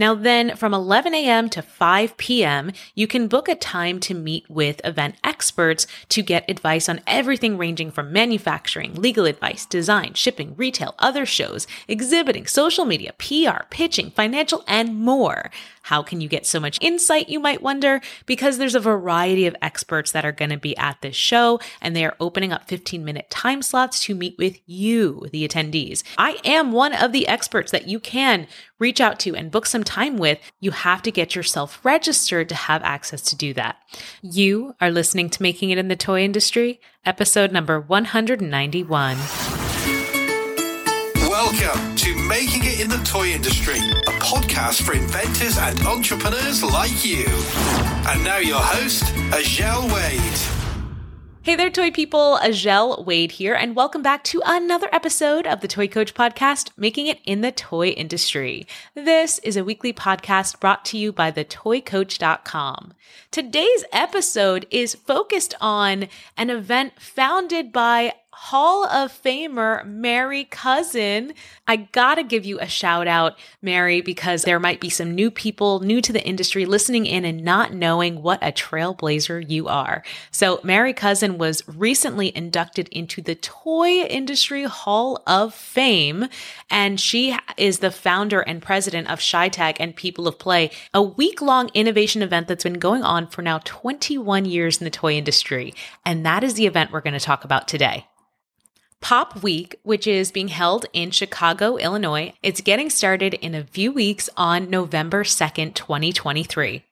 Now, then from 11 a.m. to 5 p.m., you can book a time to meet with event experts to get advice on everything ranging from manufacturing, legal advice, design, shipping, retail, other shows, exhibiting, social media, PR, pitching, financial, and more. How can you get so much insight, you might wonder? Because there's a variety of experts that are going to be at this show, and they are opening up 15 minute time slots to meet with you, the attendees. I am one of the experts that you can reach out to and book some time with. You have to get yourself registered to have access to do that. You are listening to Making It in the Toy Industry, episode number 191. Welcome to Making It in the Toy Industry, a podcast for inventors and entrepreneurs like you. And now your host, Azhelle Wade. Hey there, toy people. Azhelle Wade here, and welcome back to another episode of the Toy Coach Podcast, Making It in the Toy Industry. This is a weekly podcast brought to you by thetoycoach.com. Today's episode is focused on an event founded by Hall of Famer Mary Cousin. I gotta give you a shout out, Mary, because there might be some new people new to the industry listening in and not knowing what a trailblazer you are. So, Mary Cousin was recently inducted into the Toy Industry Hall of Fame, and she is the founder and president of ChiTAG and People of Play, a week long innovation event that's been going on for now 21 years in the toy industry. And that is the event we're going to talk about today. Pop Week, which is being held in Chicago, Illinois. It's getting started in a few weeks on November 2nd, 2023.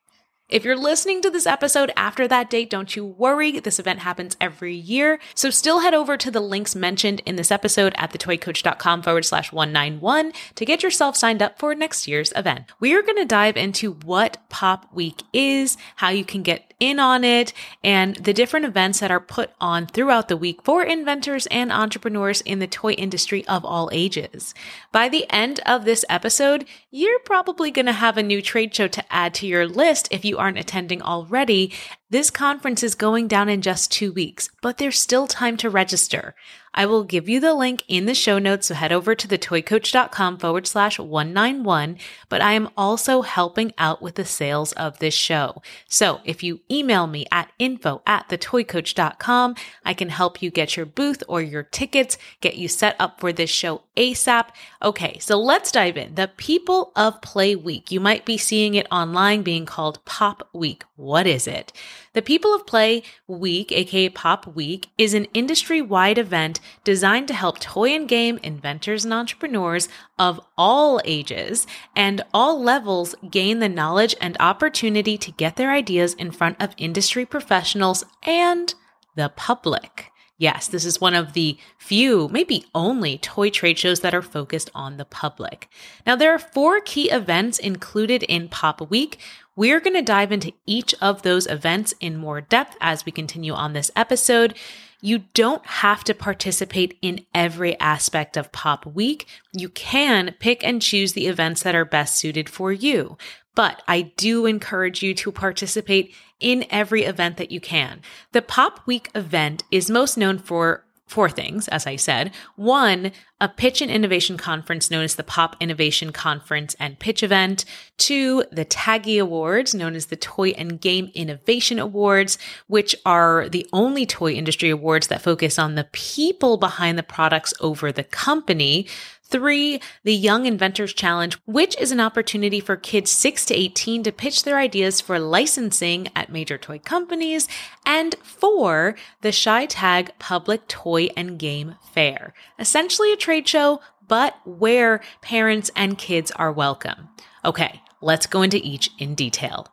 If you're listening to this episode after that date, don't you worry. This event happens every year. So still head over to the links mentioned in this episode at thetoycoach.com forward slash 191 to get yourself signed up for next year's event. We are going to dive into what Pop Week is, how you can get in on it, and the different events that are put on throughout the week for inventors and entrepreneurs in the toy industry of all ages. By the end of this episode, you're probably going to have a new trade show to add to your list if you aren't attending already. This conference is going down in just two weeks, but there's still time to register. I will give you the link in the show notes, so head over to thetoycoach.com forward slash 191. But I am also helping out with the sales of this show. So if you email me at info at thetoycoach.com, I can help you get your booth or your tickets, get you set up for this show ASAP. Okay, so let's dive in. The People of Play Week. You might be seeing it online being called Pop Week. What is it? The People of Play Week, aka Pop Week, is an industry wide event designed to help toy and game inventors and entrepreneurs of all ages and all levels gain the knowledge and opportunity to get their ideas in front of industry professionals and the public. Yes, this is one of the few, maybe only toy trade shows that are focused on the public. Now, there are four key events included in Pop Week. We're going to dive into each of those events in more depth as we continue on this episode. You don't have to participate in every aspect of Pop Week. You can pick and choose the events that are best suited for you. But I do encourage you to participate in every event that you can. The Pop Week event is most known for four things, as I said. One, a pitch and innovation conference known as the Pop Innovation Conference and Pitch Event. Two, the TAGIE Awards, known as the Toy and Game Innovation Awards, which are the only toy industry awards that focus on the people behind the products over the company. Three, the Young Inventors Challenge, which is an opportunity for kids 6 to 18 to pitch their ideas for licensing at major toy companies. And four, the ChiTAG Public Toy and Game Fair, essentially a trade show, but where parents and kids are welcome. Okay, let's go into each in detail.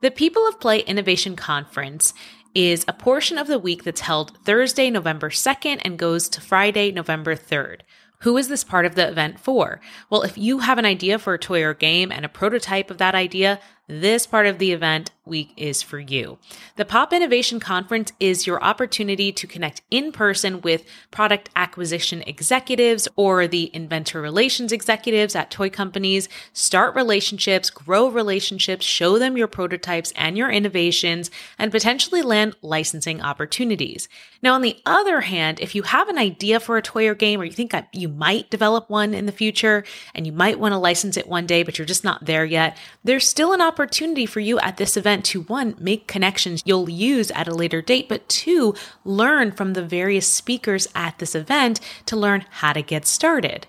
The People of Play Innovation Conference is a portion of the week that's held Thursday, November 2nd and goes to Friday, November 3rd. Who is this part of the event for? Well, if you have an idea for a toy or game and a prototype of that idea, this part of the event week is for you. The Pop Innovation Conference is your opportunity to connect in person with product acquisition executives or the inventor relations executives at toy companies, start relationships, grow relationships, show them your prototypes and your innovations, and potentially land licensing opportunities. Now, on the other hand, if you have an idea for a toy or game or you think you might develop one in the future and you might want to license it one day, but you're just not there yet, there's still an opportunity for you at this event to one, make connections you'll use at a later date, but two, learn from the various speakers at this event to learn how to get started.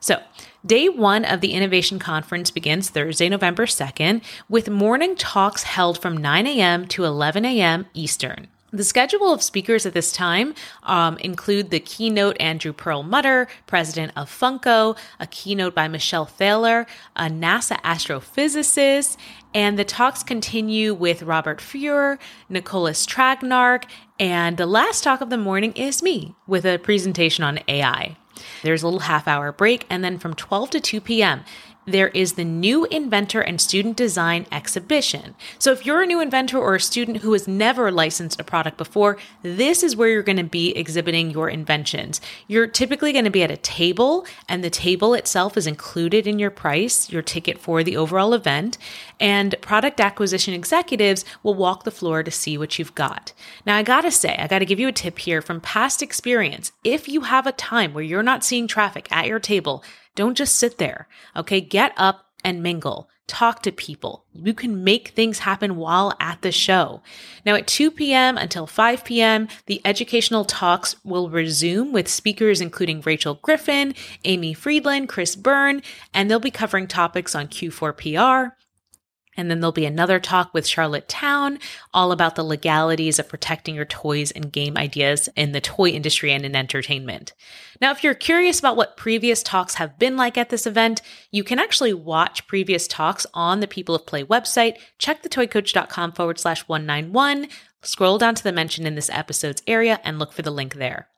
So, day one of the Innovation Conference begins Thursday, November 2nd, with morning talks held from 9 a.m. to 11 a.m. Eastern. The schedule of speakers at this time um, include the keynote Andrew Perlmutter, president of Funko, a keynote by Michelle Thaller, a NASA astrophysicist, and the talks continue with Robert Fuhr, Nicholas Tragnark, and the last talk of the morning is me with a presentation on AI. There's a little half hour break, and then from 12 to 2 p.m., there is the New Inventor and Student Design Exhibition. So, if you're a new inventor or a student who has never licensed a product before, this is where you're going to be exhibiting your inventions. You're typically going to be at a table, and the table itself is included in your price, your ticket for the overall event. And product acquisition executives will walk the floor to see what you've got. Now, I gotta say, I gotta give you a tip here from past experience. If you have a time where you're not seeing traffic at your table, don't just sit there. Okay. Get up and mingle. Talk to people. You can make things happen while at the show. Now, at 2 p.m. until 5 p.m., the educational talks will resume with speakers including Rachel Griffin, Amy Friedland, Chris Byrne, and they'll be covering topics on Q4PR, and then there'll be another talk with Charlotte Town all about the legalities of protecting your toys and game ideas in the toy industry and in entertainment. Now, if you're curious about what previous talks have been like at this event, you can actually watch previous talks on the People of Play website. Check thetoycoach.com forward slash 191. Scroll down to the mention in this episode's area and look for the link there.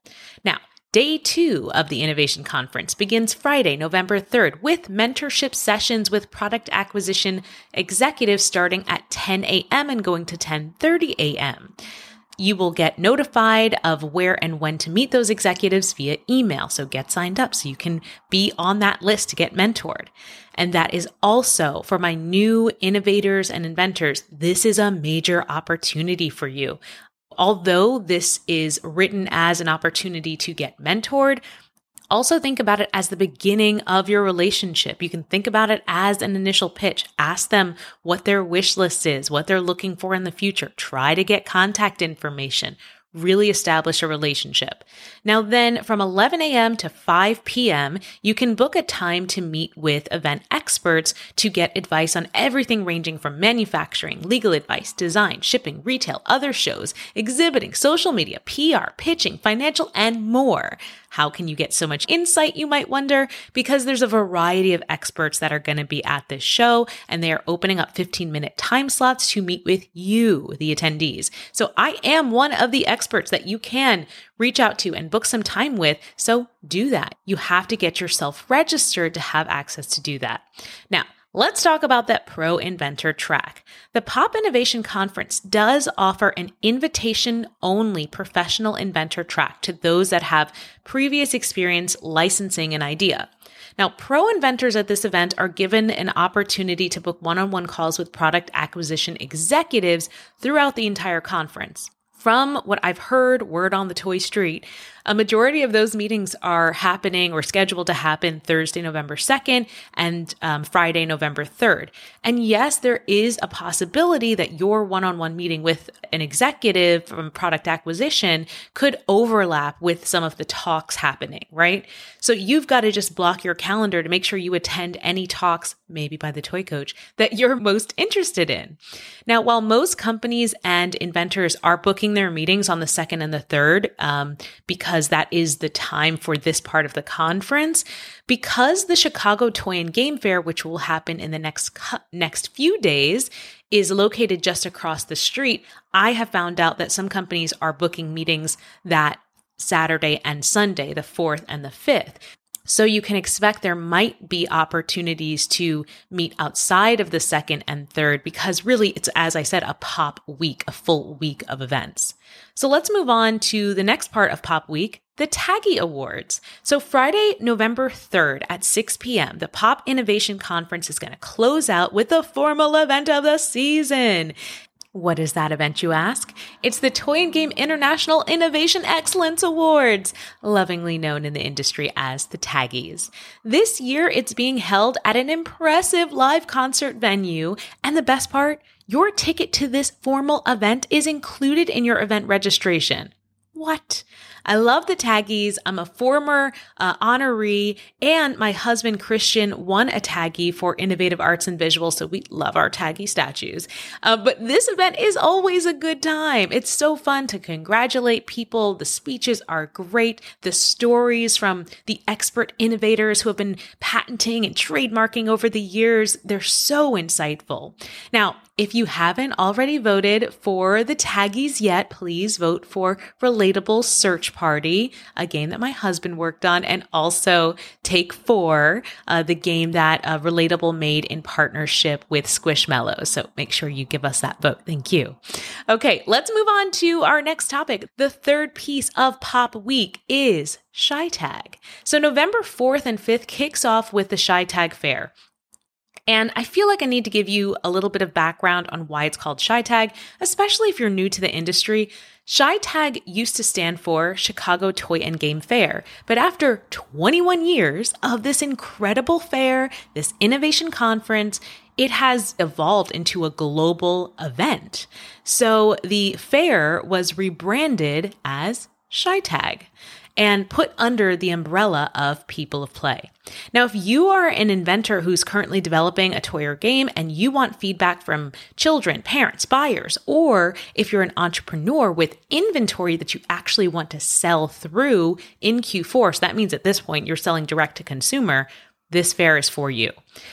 Now, Day two of the Innovation Conference begins Friday, November 3rd, with mentorship sessions with product acquisition executives starting at 10 a.m. and going to 10:30 a.m. You will get notified of where and when to meet those executives via email. So get signed up so you can be on that list to get mentored. And that is also for my new innovators and inventors. This is a major opportunity for you although this is written as an opportunity to get mentored, also think about it as the beginning of your relationship. You can think about it as an initial pitch. Ask them what their wish list is, what they're looking for in the future. Try to get contact information really establish a relationship. Now, then from 11 a.m. to 5 p.m., you can book a time to meet with event experts to get advice on everything ranging from manufacturing, legal advice, design, shipping, retail, other shows, exhibiting, social media, PR, pitching, financial, and more. How can you get so much insight, you might wonder? Because there's a variety of experts that are going to be at this show, and they are opening up 15 minute time slots to meet with you, the attendees. So I am one of the experts that you can reach out to and book some time with. So do that. You have to get yourself registered to have access to do that. Now, Let's talk about that Pro Inventor track. The Pop Innovation Conference does offer an invitation only professional inventor track to those that have previous experience licensing an idea. Now, pro inventors at this event are given an opportunity to book one on one calls with product acquisition executives throughout the entire conference. From what I've heard, word on the toy street, a majority of those meetings are happening or scheduled to happen Thursday, November 2nd and um, Friday, November 3rd. And yes, there is a possibility that your one on one meeting with an executive from product acquisition could overlap with some of the talks happening, right? So you've got to just block your calendar to make sure you attend any talks, maybe by the toy coach, that you're most interested in. Now, while most companies and inventors are booking their meetings on the second and the third, um, because that is the time for this part of the conference. Because the Chicago Toy and Game Fair, which will happen in the next next few days, is located just across the street, I have found out that some companies are booking meetings that Saturday and Sunday, the 4th and the 5th. So you can expect there might be opportunities to meet outside of the second and third because really it's, as I said, a pop week, a full week of events. So let's move on to the next part of Pop Week, the TAGIE Awards. So Friday, November 3rd at 6 p.m., the Pop Innovation Conference is going to close out with the formal event of the season. What is that event, you ask? It's the Toy and Game International Innovation Excellence Awards, lovingly known in the industry as the TAGIEs. This year, it's being held at an impressive live concert venue, and the best part, your ticket to this formal event is included in your event registration. What? I love the TAGIEs. I'm a former uh, honoree, and my husband Christian won a TAGIE for Innovative Arts and Visuals, so we love our TAGIE statues. Uh, but this event is always a good time. It's so fun to congratulate people. The speeches are great. The stories from the expert innovators who have been patenting and trademarking over the years, they're so insightful. Now, if you haven't already voted for the TAGIEs yet, please vote for Relatable Search Party, a game that my husband worked on, and also Take Four, uh, the game that uh, Relatable made in partnership with Squishmallows. So make sure you give us that vote. Thank you. Okay, let's move on to our next topic. The third piece of Pop Week is ChiTAG. So November 4th and 5th kicks off with the ChiTAG Fair. And I feel like I need to give you a little bit of background on why it's called ChiTAG, especially if you're new to the industry. ChiTAG used to stand for Chicago Toy and Game Fair, but after 21 years of this incredible fair, this innovation conference, it has evolved into a global event. So the fair was rebranded as ShyTag and put under the umbrella of People of Play. Now, if you are an inventor who's currently developing a toy or game and you want feedback from children, parents, buyers, or if you're an entrepreneur with inventory that you actually want to sell through in Q4, so that means at this point you're selling direct to consumer, this fair is for you.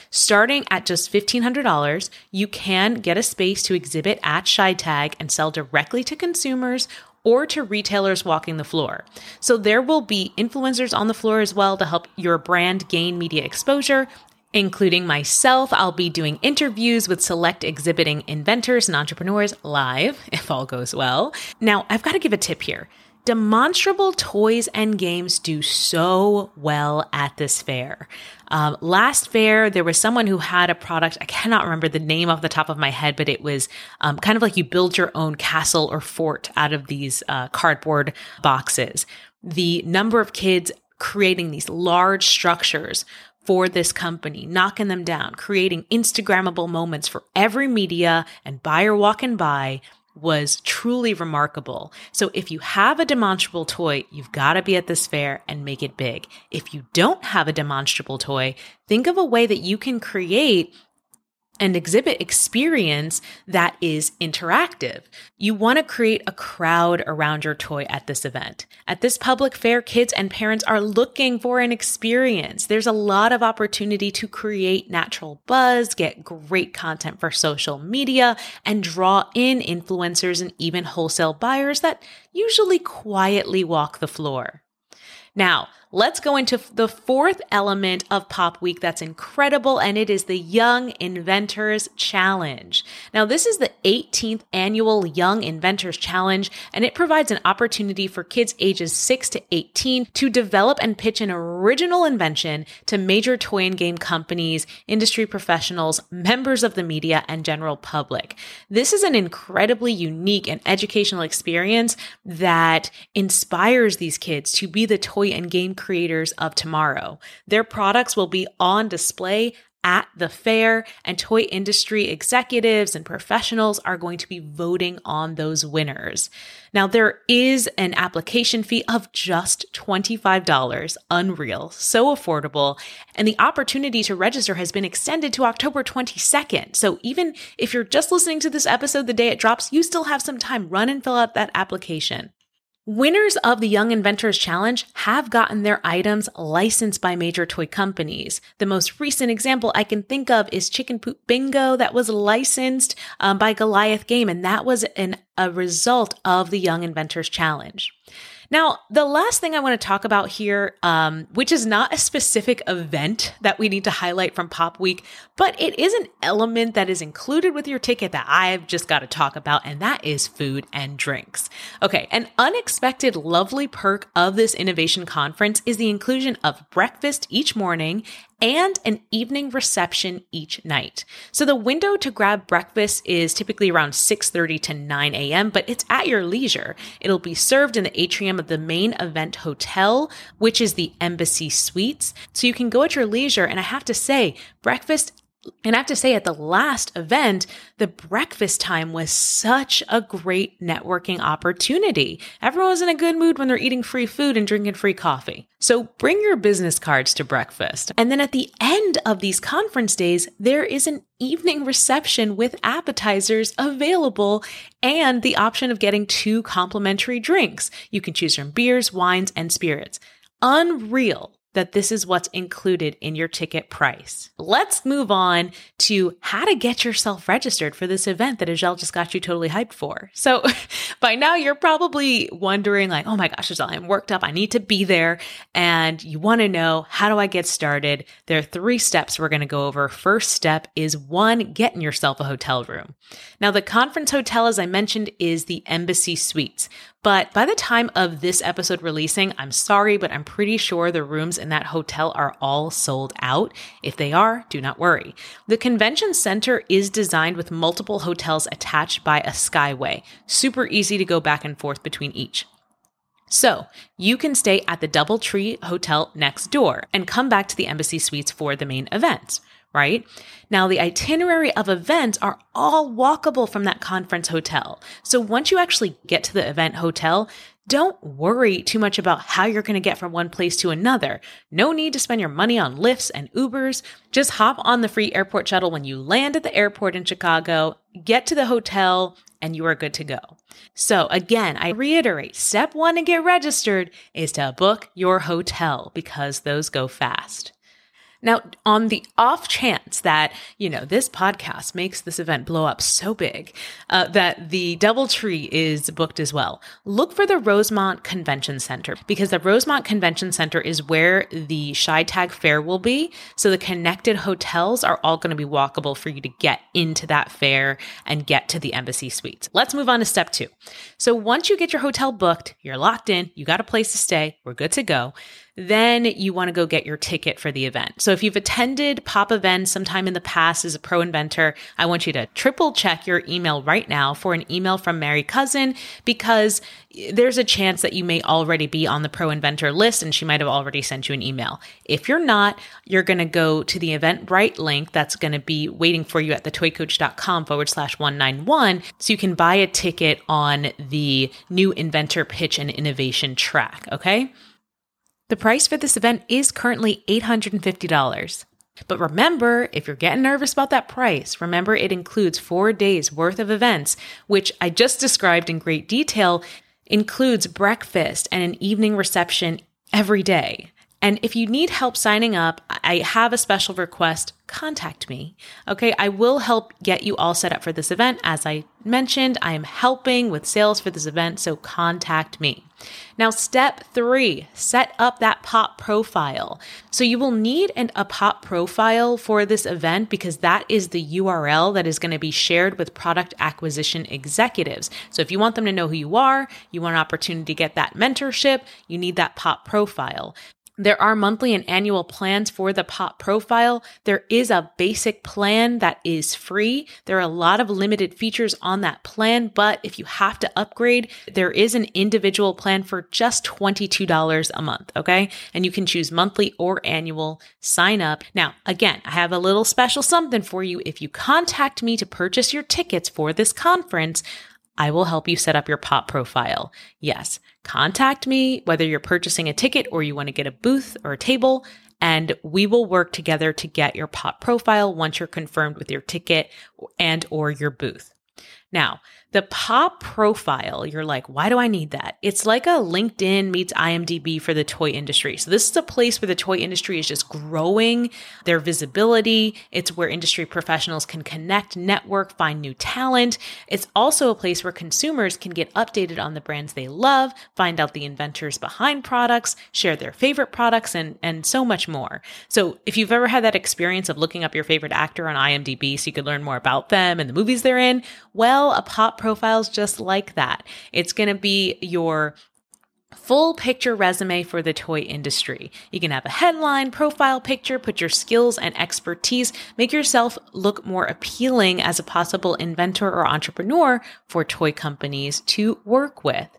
Starting at just $1,500, you can get a space to exhibit at ChiTAG and sell directly to consumers or to retailers walking the floor. So there will be influencers on the floor as well to help your brand gain media exposure. Including myself, I'll be doing interviews with select exhibiting inventors and entrepreneurs live, if all goes well. Now, I've got to give a tip here. Demonstrable toys and games do so well at this fair. Um, last fair, there was someone who had a product. I cannot remember the name off the top of my head, but it was um, kind of like you build your own castle or fort out of these uh, cardboard boxes. The number of kids creating these large structures for this company, knocking them down, creating Instagrammable moments for every media and buyer walking by was truly remarkable. So if you have a demonstrable toy, you've got to be at this fair and make it big. If you don't have a demonstrable toy, think of a way that you can create and exhibit experience that is interactive. You want to create a crowd around your toy at this event. At this public fair, kids and parents are looking for an experience. There's a lot of opportunity to create natural buzz, get great content for social media, and draw in influencers and even wholesale buyers that usually quietly walk the floor. Now, let's go into the fourth element of Pop Week that's incredible, and it is the Young Inventors Challenge. Now, this is the 18th annual Young Inventors Challenge, and it provides an opportunity for kids ages 6 to 18 to develop and pitch an original invention to major toy and game companies, industry professionals, members of the media, and general public. This is an incredibly unique and educational experience that inspires these kids to be the toy and game creators of tomorrow. Their products will be on display at the fair, and toy industry executives and professionals are going to be voting on those winners. Now, there is an application fee of just $25, unreal, so affordable, and the opportunity to register has been extended to October 22nd. So, even if you're just listening to this episode the day it drops, you still have some time. Run and fill out that application. Winners of the Young Inventors Challenge have gotten their items licensed by major toy companies. The most recent example I can think of is Chicken Poop Bingo that was licensed um, by Goliath Game, and that was an, a result of the Young Inventors Challenge. Now, the last thing I want to talk about here, um, which is not a specific event that we need to highlight from Pop Week, but it is an element that is included with your ticket that I've just got to talk about, and that is food and drinks. Okay, an unexpected lovely perk of this innovation conference is the inclusion of breakfast each morning and an evening reception each night. So the window to grab breakfast is typically around 6:30 to 9 a.m., but it's at your leisure. It'll be served in the atrium of the main event hotel, which is the Embassy Suites. So you can go at your leisure and I have to say, breakfast and I have to say, at the last event, the breakfast time was such a great networking opportunity. Everyone was in a good mood when they're eating free food and drinking free coffee. So bring your business cards to breakfast. And then at the end of these conference days, there is an evening reception with appetizers available and the option of getting two complimentary drinks. You can choose from beers, wines, and spirits. Unreal that this is what's included in your ticket price. Let's move on to how to get yourself registered for this event that Azhelle just got you totally hyped for. So by now you're probably wondering like, oh my gosh, Azhelle, I'm worked up. I need to be there. And you want to know, how do I get started? There are three steps we're going to go over. First step is one, getting yourself a hotel room. Now the conference hotel, as I mentioned, is the Embassy Suites. But by the time of this episode releasing, I'm sorry, but I'm pretty sure the rooms in that hotel are all sold out. If they are, do not worry. The convention center is designed with multiple hotels attached by a skyway. Super easy to go back and forth between each. So you can stay at the Doubletree Hotel next door and come back to the Embassy Suites for the main events right? Now, the itinerary of events are all walkable from that conference hotel. So once you actually get to the event hotel, don't worry too much about how you're going to get from one place to another. No need to spend your money on Lyfts and Ubers. Just hop on the free airport shuttle when you land at the airport in Chicago, get to the hotel, and you are good to go. So, again, I reiterate step one to get registered is to book your hotel because those go fast. Now, on the off chance that, you know, this podcast makes this event blow up so big uh, that the Doubletree is booked as well, look for the Rosemont Convention Center because the Rosemont Convention Center is where the ChiTAG fair will be. So the connected hotels are all going to be walkable for you to get into that fair and get to the embassy suites. Let's move on to step two. So once you get your hotel booked, you're locked in, you got a place to stay, we're good to go then you want to go get your ticket for the event. So if you've attended pop events sometime in the past as a pro inventor, I want you to triple check your email right now for an email from Mary Cousin because there's a chance that you may already be on the pro inventor list and she might have already sent you an email. If you're not, you're going to go to the Eventbrite link that's going to be waiting for you at thetoycoach.com forward slash 191 so you can buy a ticket on the new inventor pitch and innovation track. Okay. The price for this event is currently $850. But remember, if you're getting nervous about that price, remember it includes four days worth of events, which I just described in great detail, includes breakfast and an evening reception every day. And if you need help signing up, I have a special request. Contact me. Okay. I will help get you all set up for this event. As I mentioned, I am helping with sales for this event. So contact me. Now, step three, set up that pop profile. So you will need an, a pop profile for this event because that is the URL that is going to be shared with product acquisition executives. So if you want them to know who you are, you want an opportunity to get that mentorship, you need that pop profile. There are monthly and annual plans for the POP profile. There is a basic plan that is free. There are a lot of limited features on that plan, but if you have to upgrade, there is an individual plan for just $22 a month. Okay. And you can choose monthly or annual sign up. Now, again, I have a little special something for you. If you contact me to purchase your tickets for this conference, I will help you set up your POP profile. Yes, contact me whether you're purchasing a ticket or you want to get a booth or a table, and we will work together to get your POP profile once you're confirmed with your ticket and or your booth. Now, the pop profile, you're like, why do I need that? It's like a LinkedIn meets IMDb for the toy industry. So, this is a place where the toy industry is just growing their visibility. It's where industry professionals can connect, network, find new talent. It's also a place where consumers can get updated on the brands they love, find out the inventors behind products, share their favorite products, and, and so much more. So, if you've ever had that experience of looking up your favorite actor on IMDb so you could learn more about them and the movies they're in, well, a pop profiles just like that. It's going to be your full picture resume for the toy industry. You can have a headline, profile picture, put your skills and expertise, make yourself look more appealing as a possible inventor or entrepreneur for toy companies to work with.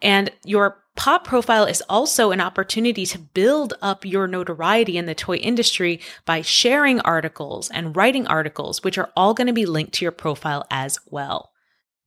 And your Pop profile is also an opportunity to build up your notoriety in the toy industry by sharing articles and writing articles, which are all going to be linked to your profile as well.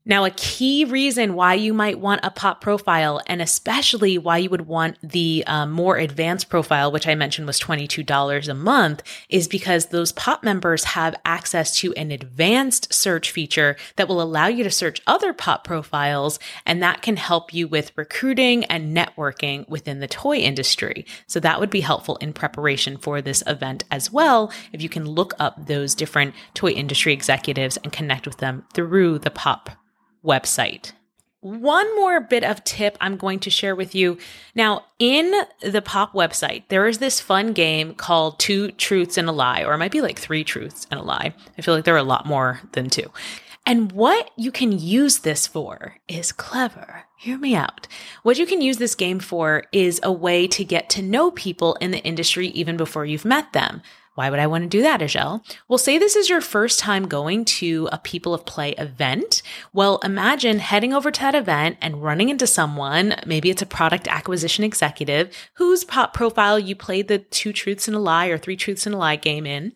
Now, a key reason why you might want a pop profile, and especially why you would want the um, more advanced profile, which I mentioned was $22 a month, is because those pop members have access to an advanced search feature that will allow you to search other pop profiles, and that can help you with recruiting and networking within the toy industry. So that would be helpful in preparation for this event as well, if you can look up those different toy industry executives and connect with them through the pop website. One more bit of tip I'm going to share with you. Now, in the POP website, there is this fun game called Two Truths and a Lie, or it might be like Three Truths and a Lie. I feel like there are a lot more than two. And what you can use this for is clever. Hear me out. What you can use this game for is a way to get to know people in the industry even before you've met them. Why would I want to do that, Azhelle? Well, say this is your first time going to a People of Play event. Well, imagine heading over to that event and running into someone, maybe it's a product acquisition executive, whose pop profile you played the two truths and a lie or three truths and a lie game in,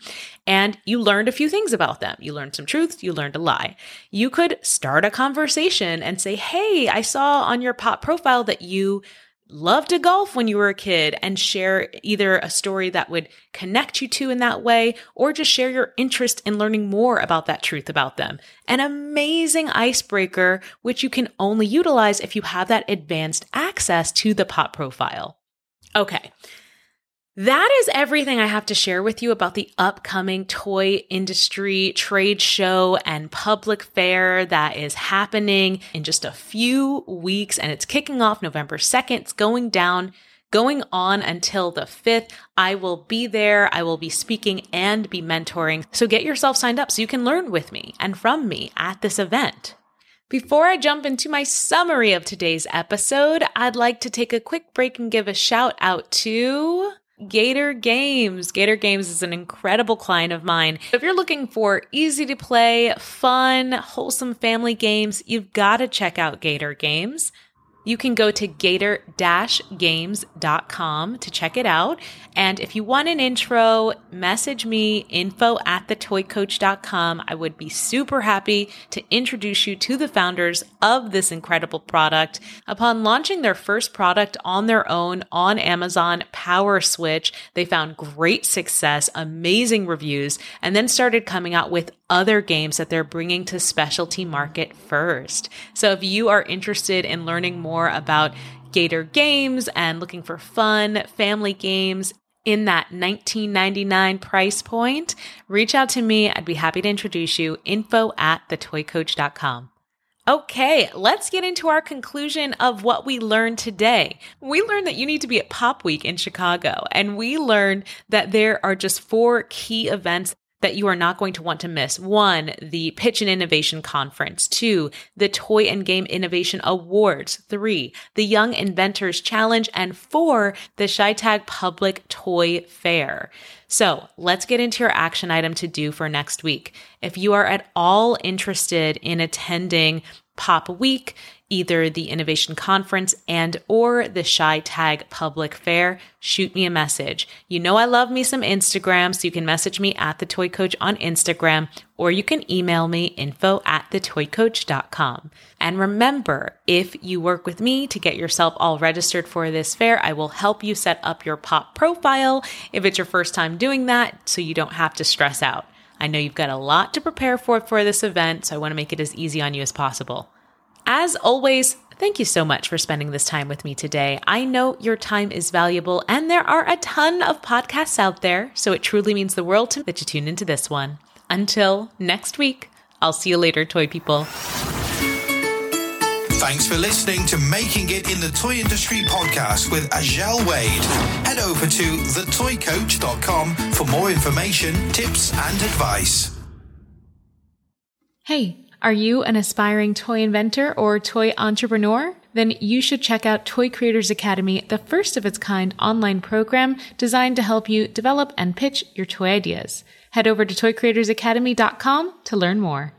and you learned a few things about them. You learned some truths, you learned a lie. You could start a conversation and say, Hey, I saw on your pop profile that you loved to golf when you were a kid and share either a story that would connect you to in that way or just share your interest in learning more about that truth about them. An amazing icebreaker, which you can only utilize if you have that advanced access to the pop profile. Okay. That is everything I have to share with you about the upcoming toy industry trade show and public fair that is happening in just a few weeks. And it's kicking off November 2nd. It's going down, going on until the 5th. I will be there. I will be speaking and be mentoring. So get yourself signed up so you can learn with me and from me at this event. Before I jump into my summary of today's episode, I'd like to take a quick break and give a shout out to Gator Games. Gator Games is an incredible client of mine. If you're looking for easy to play, fun, wholesome family games, you've got to check out Gator Games you can go to gator-games.com to check it out. And if you want an intro, message me info at thetoycoach.com. I would be super happy to introduce you to the founders of this incredible product. Upon launching their first product on their own on Amazon, Power Switch, they found great success, amazing reviews, and then started coming out with other games that they're bringing to specialty market first. So if you are interested in learning more about Gator Games and looking for fun family games in that 1999 price point, reach out to me. I'd be happy to introduce you. Info at thetoycoach.com. Okay, let's get into our conclusion of what we learned today. We learned that you need to be at Pop Week in Chicago, and we learned that there are just four key events that you are not going to want to miss. One, the Pitch and Innovation Conference. Two, the Toy and Game Innovation Awards. Three, the Young Inventors Challenge. And four, the ChiTAG Public Toy Fair. So let's get into your action item to do for next week. If you are at all interested in attending Pop Week, either the innovation conference and or the ChiTAG public fair. Shoot me a message. You know i love me some instagram so you can message me at the toy coach on instagram or you can email me info at thetoycoach.com and remember if you work with me to get yourself all registered for this fair i will help you set up your pop profile if it's your first time doing that so you don't have to stress out. I know you've got a lot to prepare for for this event, so I want to make it as easy on you as possible. As always, thank you so much for spending this time with me today. I know your time is valuable, and there are a ton of podcasts out there, so it truly means the world to me that you tune into this one. Until next week, I'll see you later, toy people. Thanks for listening to Making It in the Toy Industry podcast with Azhelle Wade. Head over to thetoycoach.com for more information, tips, and advice. Hey, are you an aspiring toy inventor or toy entrepreneur? Then you should check out Toy Creators Academy, the first of its kind online program designed to help you develop and pitch your toy ideas. Head over to toycreatorsacademy.com to learn more.